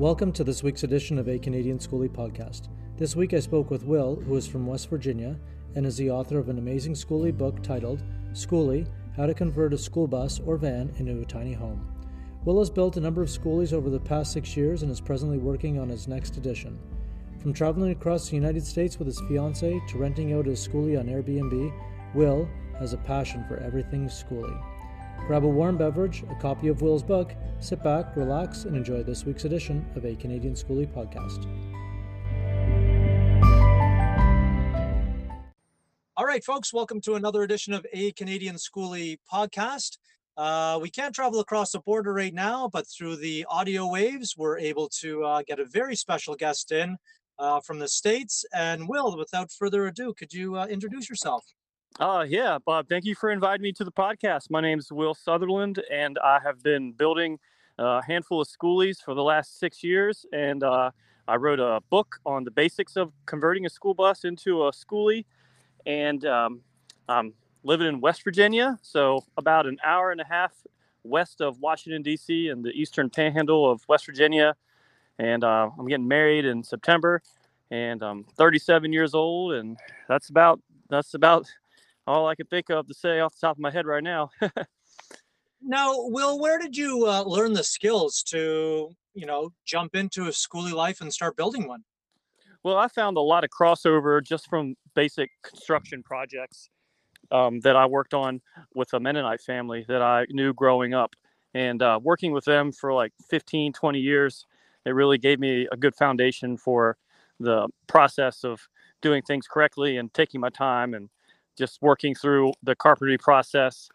Welcome to this week's edition of A Canadian Skoolie podcast. This week I spoke with Will, who is from West Virginia and is the author of an amazing skoolie book titled Skoolie How to Convert a School Bus or Van into a Tiny Home. Will has built a number of skoolies over the past six years and is presently working on his next edition. From traveling across the United States with his fiancee to renting out his skoolie on Airbnb, Will has a passion for everything skoolie. Grab a warm beverage, a copy of Will's book, sit back, relax, and enjoy this week's edition of A Canadian Skoolie podcast. All right, folks, welcome to another edition of A Canadian Skoolie podcast. Uh, we can't travel across the border right now, but through the audio waves, we're able to uh, get a very special guest in uh, from the States. And Will, without further ado, could you uh, introduce yourself? Uh, yeah, Bob, thank you for inviting me to the podcast. My name is Will Sutherland, and I have been building a handful of skoolies for the last six years. And uh, I wrote a book on the basics of converting a school bus into a skoolie. And um, I'm living in West Virginia, so about an hour and a half west of Washington, D.C., and the eastern panhandle of West Virginia. And uh, I'm getting married in September, and I'm 37 years old, and that's about that's about all I can think of to say off the top of my head right now. now, Will, where did you uh, learn the skills to, you know, jump into a skoolie life and start building one? Well, I found a lot of crossover just from basic construction projects um, that I worked on with a Mennonite family that I knew growing up. And uh, working with them for like 15, 20 years, it really gave me a good foundation for the process of doing things correctly and taking my time and just working through the carpentry process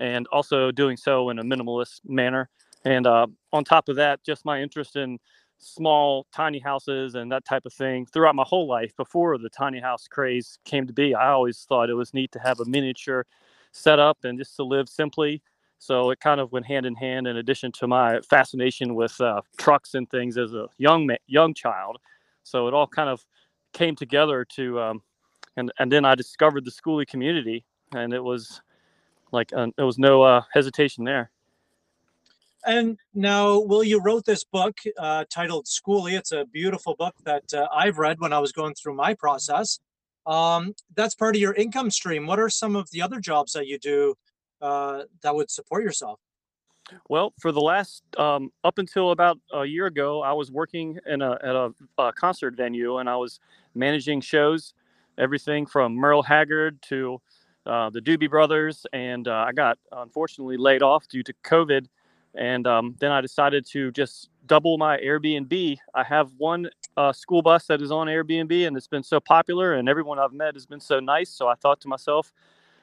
and also doing so in a minimalist manner. And uh, on top of that, just my interest in small, tiny houses and that type of thing throughout my whole life before the tiny house craze came to be. I always thought it was neat to have a miniature setup and just to live simply. So it kind of went hand in hand. In addition to my fascination with uh, trucks and things as a young young child, so it all kind of came together to um, and and then I discovered the skoolie community, and it was like uh, there was no uh, hesitation there. And now, Will, you wrote this book uh, titled Skoolie. It's a beautiful book that uh, I've read when I was going through my process. Um, that's part of your income stream. What are some of the other jobs that you do uh, that would support yourself? Well, for the last um, up until about a year ago, I was working in a at a, a concert venue, and I was managing shows everything from Merle Haggard to uh, the Doobie Brothers, and uh, I got unfortunately laid off due to COVID. And um, then I decided to just double my Airbnb. I have one uh, school bus that is on Airbnb, and it's been so popular, and everyone I've met has been so nice. So I thought to myself,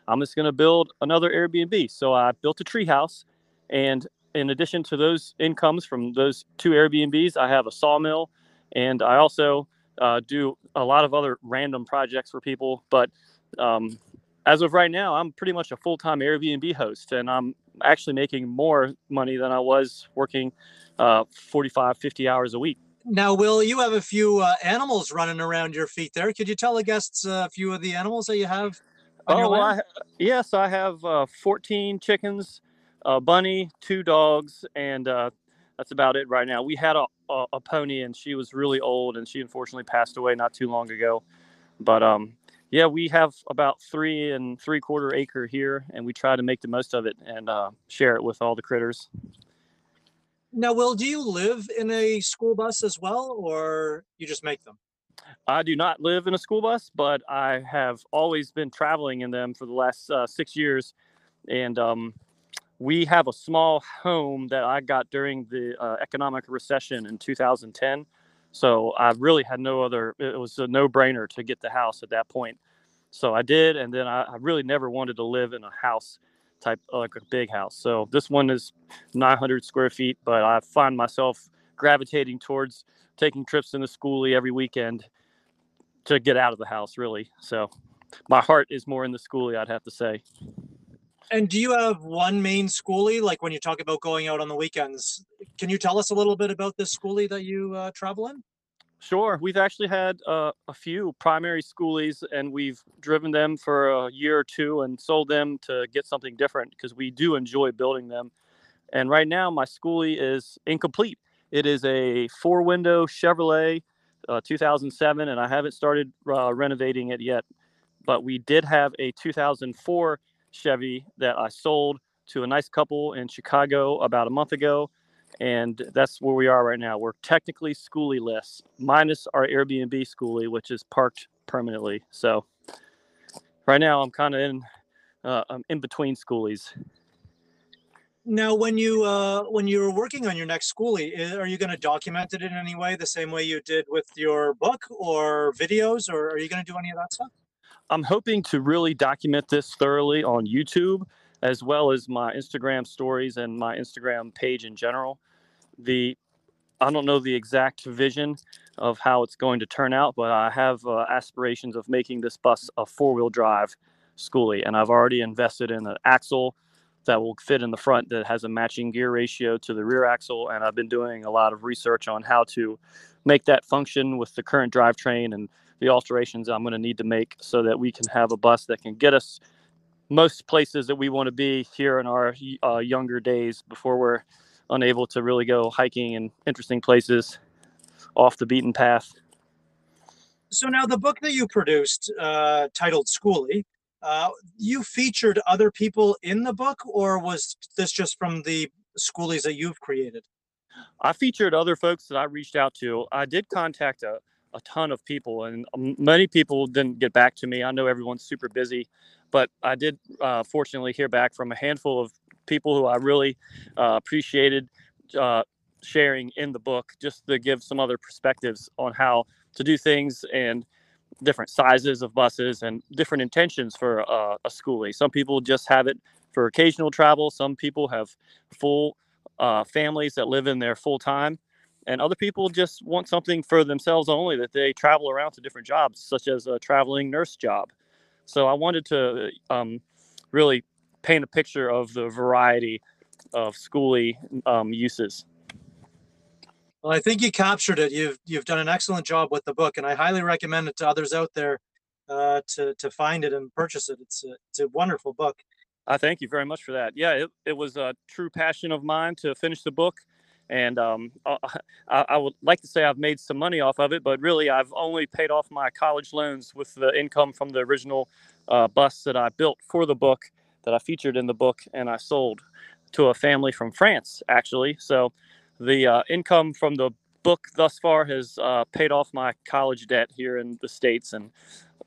I'm just going to build another Airbnb. So I built a treehouse, and in addition to those incomes from those two Airbnbs, I have a sawmill, and I also uh, do a lot of other random projects for people. But um, as of right now, I'm pretty much a full time Airbnb host, and I'm actually making more money than I was working uh, 45, 50 hours a week. Now, Will, you have a few uh, animals running around your feet there. Could you tell the guests uh, a few of the animals that you have? oh, well, I, yes, I have uh, 14 chickens, a bunny, two dogs, and uh, that's about it right now. We had a, a, a, pony and she was really old and she unfortunately passed away not too long ago. But um, yeah, we have about three and three quarter acre here and we try to make the most of it and uh, share it with all the critters. Now, Will, do you live in a school bus as well or you just make them? I do not live in a school bus, but I have always been traveling in them for the last uh, six years. And um, we have a small home that I got during the uh, economic recession in 2010. So I really had no other, it was a no brainer to get the house at that point. So I did. And then I, I, really never wanted to live in a house type, like a big house. So this one is 900 square feet, but I find myself gravitating towards taking trips in the skoolie every weekend to get out of the house, really. So my heart is more in the skoolie, I'd have to say. And do you have one main skoolie? Like when you talk about going out on the weekends, can you tell us a little bit about this skoolie that you uh, travel in? Sure. We've actually had uh, a few primary skoolies and we've driven them for a year or two and sold them to get something different because we do enjoy building them. And right now, my skoolie is incomplete. It is a four window Chevrolet uh, 2007, and I haven't started uh, renovating it yet. But we did have a 2004 Chevy that I sold to a nice couple in Chicago about a month ago. And that's where we are right now. We're technically skoolie-less, minus our Airbnb skoolie, which is parked permanently. So right now I'm kind of in uh, I'm in between skoolies. Now, when you uh, when you're working on your next skoolie, are you going to document it in any way, the same way you did with your book or videos, or are you going to do any of that stuff? I'm hoping to really document this thoroughly on YouTube as well as my Instagram stories and my Instagram page in general. The I don't know the exact vision of how it's going to turn out, but I have uh, aspirations of making this bus a four-wheel drive skoolie, and I've already invested in an axle that will fit in the front that has a matching gear ratio to the rear axle, and I've been doing a lot of research on how to make that function with the current drivetrain and the alterations I'm going to need to make so that we can have a bus that can get us most places that we want to be here in our uh, younger days before we're unable to really go hiking in interesting places off the beaten path. So now the book that you produced, uh, titled Skoolie, uh, you featured other people in the book, or was this just from the skoolies that you've created? I featured other folks that I reached out to. I did contact a, a ton of people, and many people didn't get back to me. I know everyone's super busy, but I did uh, fortunately hear back from a handful of people who I really uh, appreciated uh, sharing in the book, just to give some other perspectives on how to do things and different sizes of buses and different intentions for uh, a skoolie. Some people just have it for occasional travel. Some people have full uh, families that live in there full time. And other people just want something for themselves only that they travel around to different jobs, such as a traveling nurse job. So I wanted to um, really paint a picture of the variety of skoolie um, uses. Well, I think you captured it. You've you've done an excellent job with the book, and I highly recommend it to others out there uh, to to find it and purchase it. It's a, it's a wonderful book. I thank you very much for that. Yeah, it, it was a true passion of mine to finish the book, and um, I, I, would like to say I've made some money off of it, but really I've only paid off my college loans with the income from the original uh, bus that I built for the book that I featured in the book and I sold to a family from France, actually. So the uh, income from the book thus far has uh, paid off my college debt here in the States. And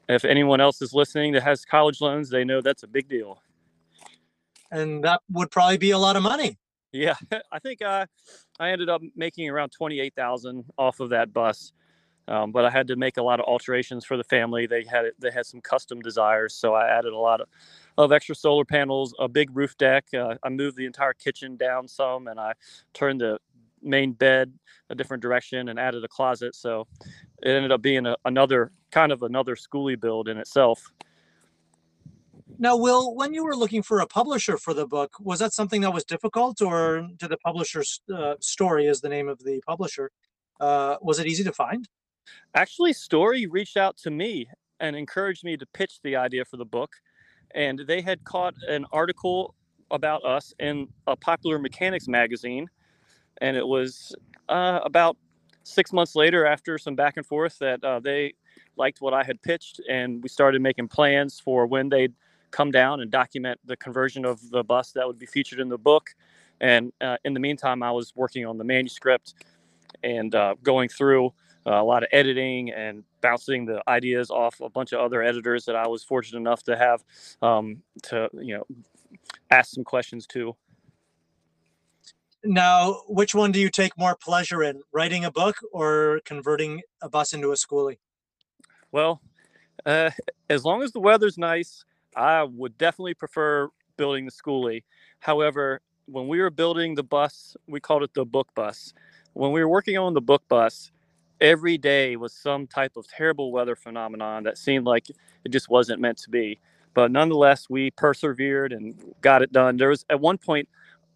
if anyone else is listening that has college loans, they know that's a big deal. And that would probably be a lot of money. Yeah, I think I, I ended up making around 28,000 off of that bus. Um, but I had to make a lot of alterations for the family. They had they had some custom desires, so I added a lot of, of extra solar panels, a big roof deck. Uh, I moved the entire kitchen down some, and I turned the main bed a different direction and added a closet. So it ended up being a, another kind of another skoolie build in itself. Now, Will, when you were looking for a publisher for the book, was that something that was difficult, or did the publisher's uh, Storey is the name of the publisher? Uh, was it easy to find? Actually, Storey reached out to me and encouraged me to pitch the idea for the book. And they had caught an article about us in a popular mechanics magazine. And it was uh, about six months later, after some back and forth, that uh, they liked what I had pitched. And we started making plans for when they'd come down and document the conversion of the bus that would be featured in the book. And uh, in the meantime, I was working on the manuscript and uh, going through uh, a lot of editing and bouncing the ideas off a bunch of other editors that I was fortunate enough to have um, to you know ask some questions to. Now, which one do you take more pleasure in, writing a book or converting a bus into a skoolie? Well, uh, as long as the weather's nice, I would definitely prefer building the skoolie. However, when we were building the bus, we called it the book bus. When we were working on the book bus, every day was some type of terrible weather phenomenon that seemed like it just wasn't meant to be. But nonetheless, we persevered and got it done. There was at one point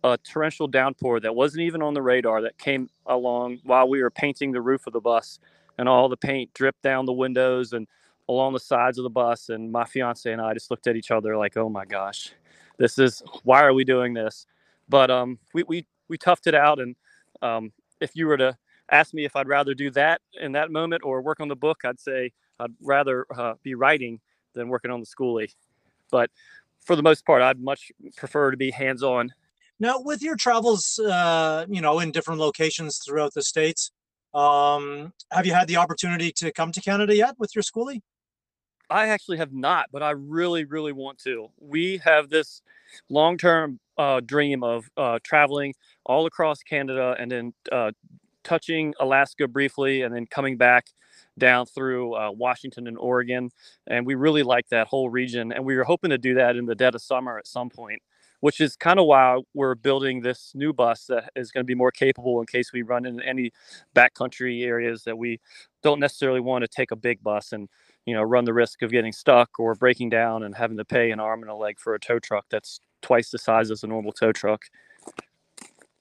a torrential downpour that wasn't even on the radar that came along while we were painting the roof of the bus, and all the paint dripped down the windows and along the sides of the bus. And my fiance and I just looked at each other like, "Oh my gosh, this is why are we doing this?" But um, we we we toughed it out and um, if you were to ask me if I'd rather do that in that moment or work on the book, I'd say I'd rather uh, be writing than working on the skoolie. But for the most part, I'd much prefer to be hands on. Now, with your travels, uh, you know, in different locations throughout the states, um, have you had the opportunity to come to Canada yet with your skoolie? I actually have not, but I really, really want to. We have this long term uh, dream of uh, traveling all across Canada and then uh, touching Alaska briefly and then coming back down through uh, Washington and Oregon. And we really like that whole region. And we were hoping to do that in the dead of summer at some point, which is kind of why we're building this new bus that is going to be more capable in case we run into any backcountry areas that we don't necessarily want to take a big bus and you know run the risk of getting stuck or breaking down and having to pay an arm and a leg for a tow truck that's twice the size as a normal tow truck.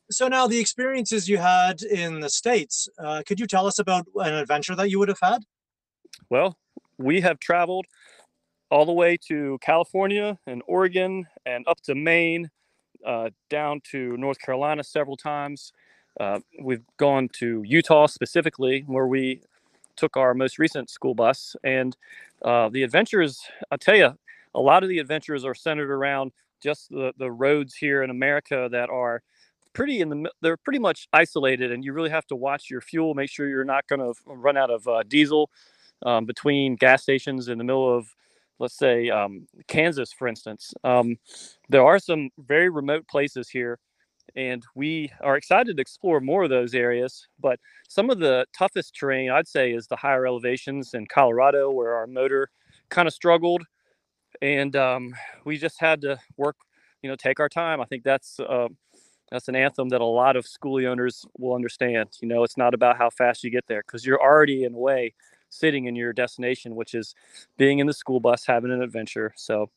So now the experiences you had in the states uh, could you tell us about an adventure that you would have had? Well we have traveled all the way to california and oregon and up to maine uh, down to north carolina several times. Uh, we've gone to utah specifically where we took our most recent school bus. And uh, the adventures i'll tell you a lot of the adventures are centered around just the, the roads here in america that are pretty in the they're pretty much isolated and you really have to watch your fuel make sure you're not going to run out of uh, diesel um, between gas stations in the middle of let's say um, kansas for instance um, there are some very remote places here and we are excited to explore more of those areas but some of the toughest terrain i'd say is the higher elevations in colorado where our motor kind of struggled and um, we just had to work you know take our time i think that's uh, that's an anthem that a lot of skoolie owners will understand. You know, it's not about how fast you get there because you're already in a way sitting in your destination, which is being in the school bus, having an adventure. So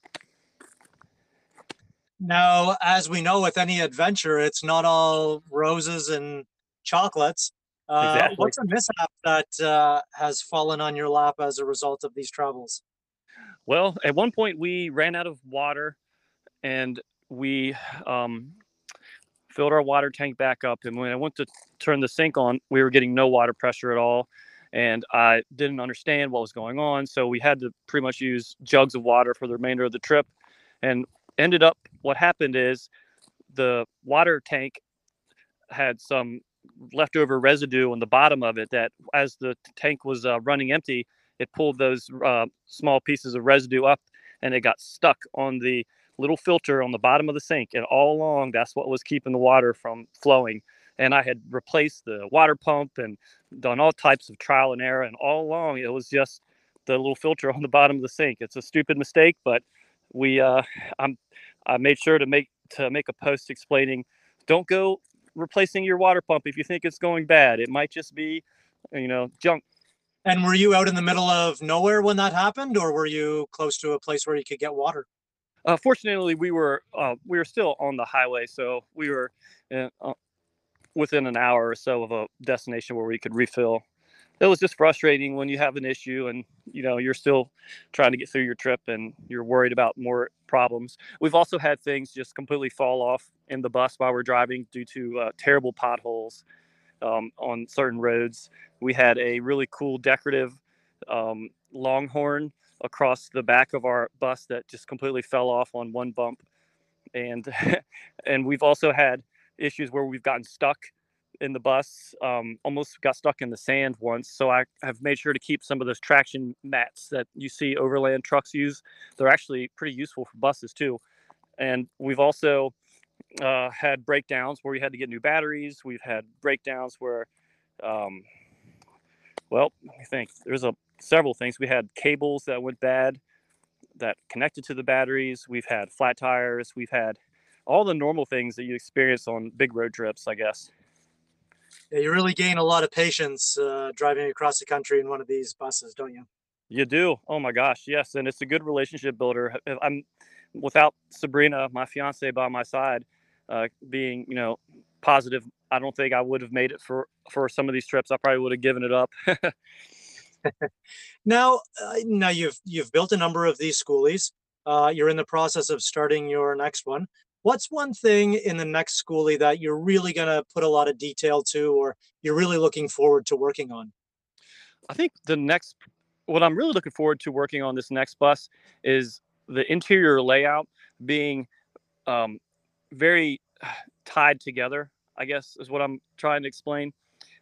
now, as we know, with any adventure, it's not all roses and chocolates. Uh, exactly. What's a mishap that uh, has fallen on your lap as a result of these travels? Well, at one point we ran out of water, and we um, filled our water tank back up. And when I went to turn the sink on, we were getting no water pressure at all. And I didn't understand what was going on. So we had to pretty much use jugs of water for the remainder of the trip. And ended up, what happened is the water tank had some leftover residue on the bottom of it that as the tank was uh, running empty, it pulled those uh, small pieces of residue up and it got stuck on the little filter on the bottom of the sink, and all along that's what was keeping the water from flowing. And I had replaced the water pump and done all types of trial and error, and all along it was just the little filter on the bottom of the sink. It's a stupid mistake, but we uh, I'm I made sure to make to make a post explaining don't go replacing your water pump if you think it's going bad. It might just be you know junk. And were you out in the middle of nowhere when that happened, or were you close to a place where you could get water? Uh, fortunately, we were uh, we were still on the highway, so we were in, uh, within an hour or so of a destination where we could refill. It was just frustrating when you have an issue and you know you're still trying to get through your trip and you're worried about more problems. We've also had things just completely fall off in the bus while we're driving due to uh, terrible potholes um, on certain roads. We had a really cool decorative um, longhorn across the back of our bus that just completely fell off on one bump and and we've also had issues where we've gotten stuck in the bus um, almost got stuck in the sand once so i have made sure to keep some of those traction mats that you see overland trucks use they're actually pretty useful for buses too and we've also uh, had breakdowns where we had to get new batteries we've had breakdowns where um, well let me think there's a several things. We had cables that went bad that connected to the batteries. We've had flat tires. We've had all the normal things that you experience on big road trips, I guess. Yeah, you really gain a lot of patience uh, driving across the country in one of these buses, don't you? You do. Oh my gosh, yes, and it's a good relationship builder. I'm without Sabrina, my fiance, by my side, uh, being you know positive. I don't think I would have made it for for some of these trips. I probably would have given it up. now, uh, now you've you've built a number of these skoolies. Uh, you're in the process of starting your next one. What's one thing in the next skoolie that you're really going to put a lot of detail to, or you're really looking forward to working on? I think the next, what I'm really looking forward to working on this next bus is the interior layout being um, very tied together. I guess is what I'm trying to explain.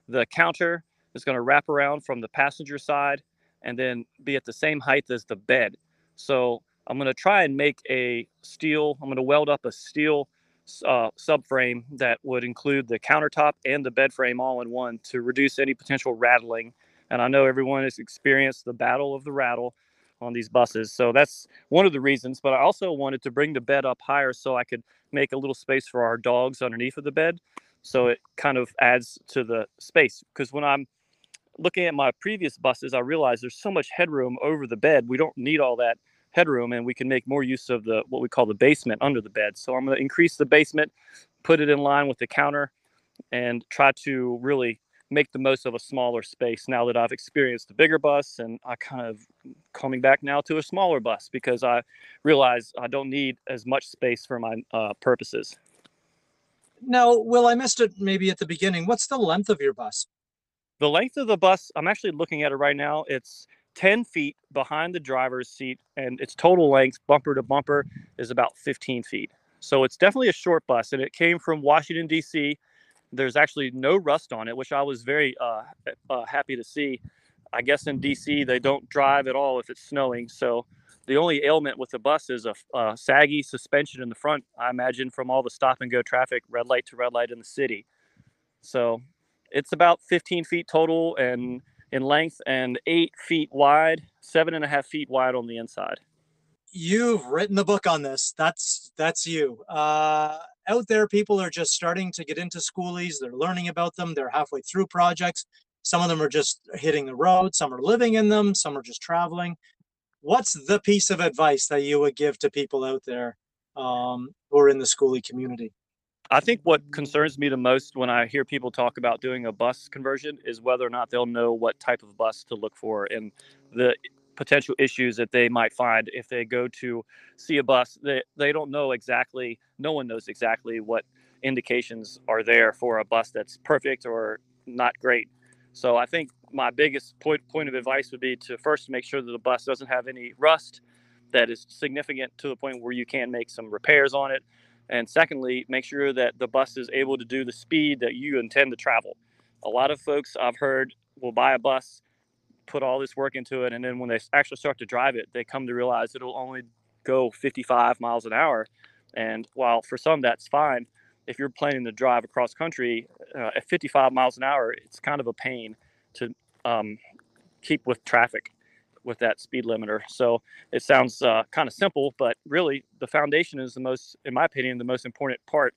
The counter is going to wrap around from the passenger side and then be at the same height as the bed. So I'm going to try and make a steel, I'm going to weld up a steel uh, subframe that would include the countertop and the bed frame all in one to reduce any potential rattling. And I know everyone has experienced the battle of the rattle on these buses. So that's one of the reasons. But I also wanted to bring the bed up higher so I could make a little space for our dogs underneath of the bed. So it kind of adds to the space. Because when I'm looking at my previous buses, I realized there's so much headroom over the bed. We don't need all that headroom and we can make more use of the what we call the basement under the bed. So I'm going to increase the basement, put it in line with the counter, and try to really make the most of a smaller space now that I've experienced the bigger bus and I kind of coming back now to a smaller bus because I realize I don't need as much space for my uh, purposes. Now, Will, I missed it maybe at the beginning. What's the length of your bus? The length of the bus, I'm actually looking at it right now. It's 10 feet behind the driver's seat, and its total length, bumper to bumper, is about 15 feet. So it's definitely a short bus, and it came from Washington, D.C. There's actually no rust on it, which I was very uh, uh, happy to see. I guess in D.C. they don't drive at all if it's snowing. So the only ailment with the bus is a, a saggy suspension in the front, I imagine, from all the stop and go traffic, red light to red light in the city. So it's about 15 feet total and in length and eight feet wide, seven and a half feet wide on the inside. You've written the book on this. That's that's you. Uh, out there, people are just starting to get into skoolies. They're learning about them. They're halfway through projects. Some of them are just hitting the road. Some are living in them. Some are just traveling. What's the piece of advice that you would give to people out there um, who are in the skoolie community? I think what concerns me the most when I hear people talk about doing a bus conversion is whether or not they'll know what type of bus to look for and the potential issues that they might find if they go to see a bus. They, they don't know exactly, no one knows exactly what indications are there for a bus that's perfect or not great. So I think my biggest point, point of advice would be to first make sure that the bus doesn't have any rust that is significant to the point where you can make some repairs on it and secondly, make sure that the bus is able to do the speed that you intend to travel. A lot of folks I've heard will buy a bus, put all this work into it, and then when they actually start to drive it, they come to realize it'll only go 55 miles an hour. And while for some that's fine, if you're planning to drive across country uh, at 55 miles an hour, it's kind of a pain to um, keep with traffic with that speed limiter. So it sounds uh, kind of simple, but really the foundation is the most, in my opinion, the most important part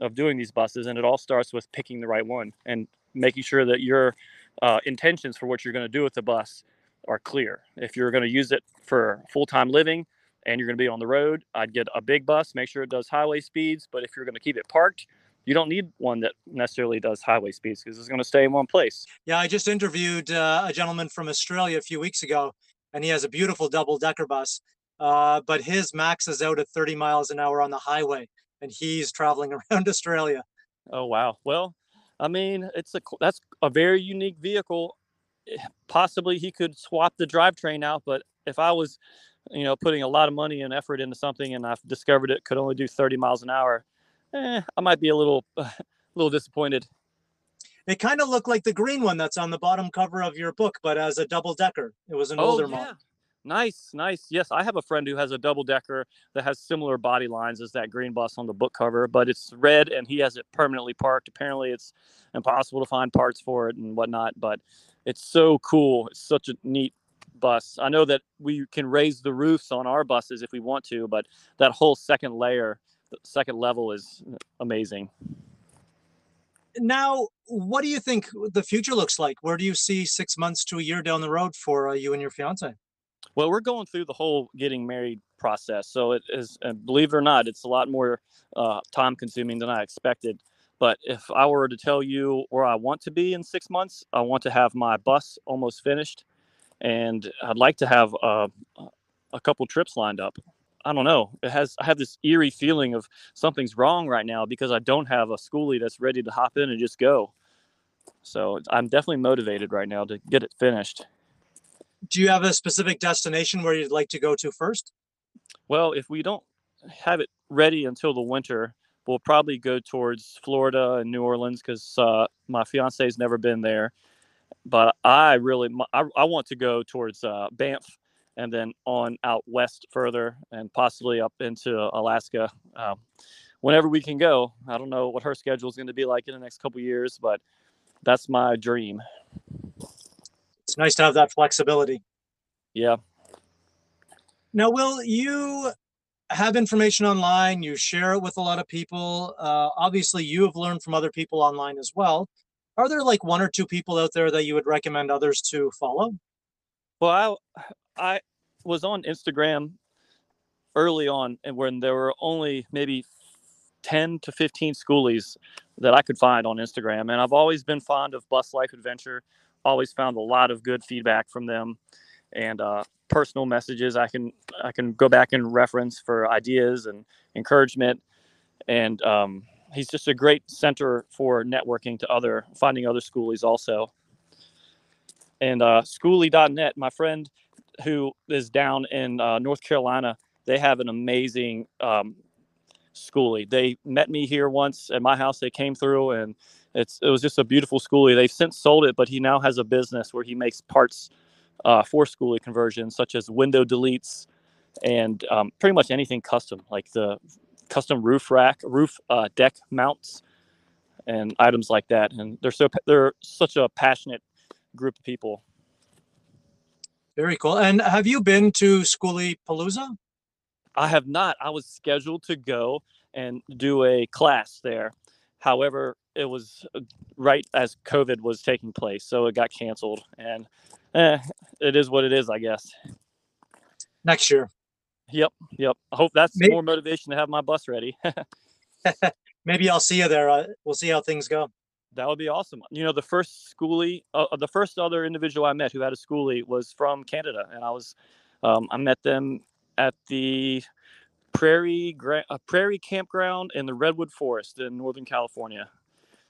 of doing these buses. And it all starts with picking the right one and making sure that your uh, intentions for what you're going to do with the bus are clear. If you're going to use it for full time living and you're going to be on the road, I'd get a big bus, make sure it does highway speeds. But if you're going to keep it parked, you don't need one that necessarily does highway speeds because it's going to stay in one place. Yeah, I just interviewed uh, a gentleman from Australia a few weeks ago, and he has a beautiful double decker bus. Uh, but his max is out at 30 miles an hour on the highway, and he's traveling around Australia. Oh wow! Well, I mean, it's a that's a very unique vehicle. Eh, possibly he could swap the drivetrain out, but if I was, you know, putting a lot of money and effort into something, and I've discovered it could only do 30 miles an hour, eh, I might be a little, a little disappointed. It kind of looked like the green one that's on the bottom cover of your book, but as a double decker. It was an oh, older yeah. model. Nice, nice. Yes, I have a friend who has a double decker that has similar body lines as that green bus on the book cover, but it's red and he has it permanently parked. Apparently, it's impossible to find parts for it and whatnot, but it's so cool. It's such a neat bus. I know that we can raise the roofs on our buses if we want to, but that whole second layer the second level is amazing. Now, what do you think the future looks like? Where do you see six months to a year down the road for uh, you and your fiance? Well, we're going through the whole getting married process. So it is, believe it or not, it's a lot more uh, time consuming than I expected. But if I were to tell you where I want to be in six months, I want to have my bus almost finished, and I'd like to have uh, a couple trips lined up. I don't know. It has I have this eerie feeling of something's wrong right now because I don't have a skoolie that's ready to hop in and just go. So I'm definitely motivated right now to get it finished. Do you have a specific destination where you'd like to go to first? Well, if we don't have it ready until the winter, we'll probably go towards Florida and New Orleans because uh, my fiance's never been there. But I really I, I want to go towards uh, Banff and then on out west further and possibly up into Alaska. Um, whenever we can go, I don't know what her schedule is going to be like in the next couple years, but that's my dream. It's nice to have that flexibility. Yeah. Now, Will, you have information online, you share it with a lot of people. Uh, obviously, you have learned from other people online as well. Are there like one or two people out there that you would recommend others to follow? Well, I, I was on Instagram early on, and when there were only maybe 10 to 15 skoolies that I could find on Instagram. And I've always been fond of Bus Life Adventure, always found a lot of good feedback from them and uh, personal messages I can I can go back and reference for ideas and encouragement. And um, he's just a great center for networking to other finding other skoolies also. And uh, skoolie.net, my friend who is down in uh, North Carolina, they have an amazing um, skoolie. They met me here once at my house. They came through and it's it was just a beautiful skoolie. They've since sold it, but he now has a business where he makes parts uh, for skoolie conversions, such as window deletes and um, pretty much anything custom, like the custom roof rack, roof uh, deck mounts, and items like that. And they're so they're such a passionate group of people. Very cool. And have you been to Skoolie Palooza? I have not. I was scheduled to go and do a class there. However, it was uh, right as COVID was taking place, so it got canceled. And eh, it is what it is, I guess. Next year. Yep, yep. I hope that's Maybe. more motivation to have my bus ready. Maybe I'll see you there. Uh, we'll see how things go. That would be awesome. You know, the first skoolie, uh, the first other individual I met who had a skoolie was from Canada, and I was, um, I met them at the Prairie Gra- uh, Prairie Campground in the Redwood Forest in Northern California,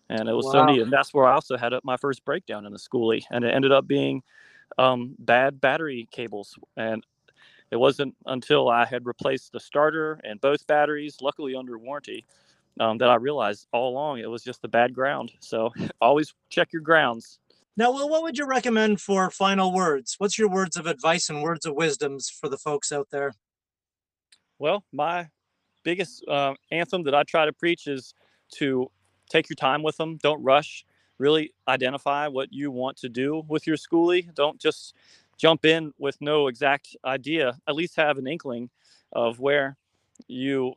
and it was wow. so neat. And that's where I also had my first breakdown in the skoolie, and it ended up being um, bad battery cables. And it wasn't until I had replaced the starter and both batteries, luckily under warranty, um, that I realized all along it was just the bad ground. So always check your grounds. Now, Will, what would you recommend for final words? What's your words of advice and words of wisdoms for the folks out there? Well, my biggest uh, anthem that I try to preach is to take your time with them. Don't rush. Really identify what you want to do with your skoolie. Don't just jump in with no exact idea. At least have an inkling of where you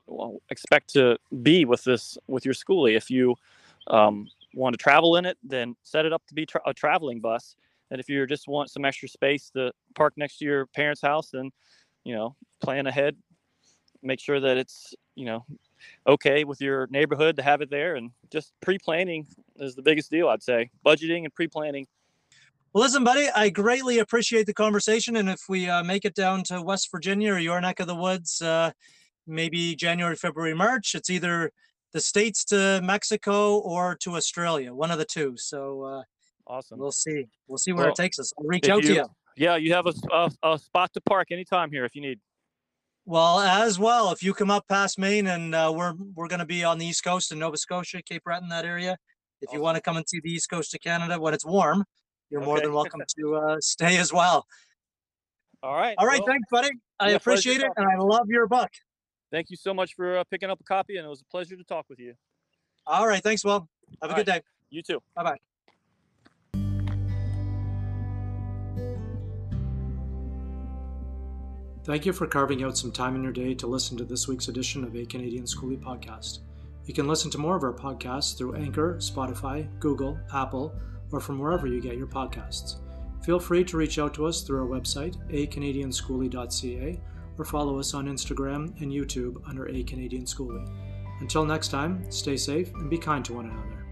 expect to be with this with your skoolie. If you um, want to travel in it, then set it up to be tra- a traveling bus. And if you just want some extra space to park next to your parents' house, then you know plan ahead, make sure that it's you know okay with your neighborhood to have it there, and just pre-planning is the biggest deal. I'd say budgeting and pre-planning. Well, listen, buddy, I greatly appreciate the conversation, and if we uh, make it down to West Virginia or your neck of the woods, uh, maybe January, February, March. It's either the states to Mexico or to Australia, one of the two. So uh, awesome. We'll see. We'll see where well, it takes us. I'll reach out you, to you. Yeah, you have a, a, a, spot to park anytime here if you need. Well, as well, if you come up past Maine and uh, we're we're going to be on the East Coast in Nova Scotia, Cape Breton, that area. If awesome. you want to come and see the East Coast of Canada when it's warm, you're okay. more than welcome to uh, stay as well. All right. All right. Well, thanks, buddy. I appreciate it, and I love your book thank you so much for uh, picking up a copy, and it was a pleasure to talk with you. All right. Thanks, Will. Have a good day. You too. Bye bye. Thank you for carving out some time in your day to listen to this week's edition of A Canadian Skoolie podcast. You can listen to more of our podcasts through Anchor, Spotify, Google, Apple, or from wherever you get your podcasts. Feel free to reach out to us through our website, acanadianskoolie.ca, or follow us on Instagram and YouTube under A Canadian Skoolie. Until next time, stay safe and be kind to one another.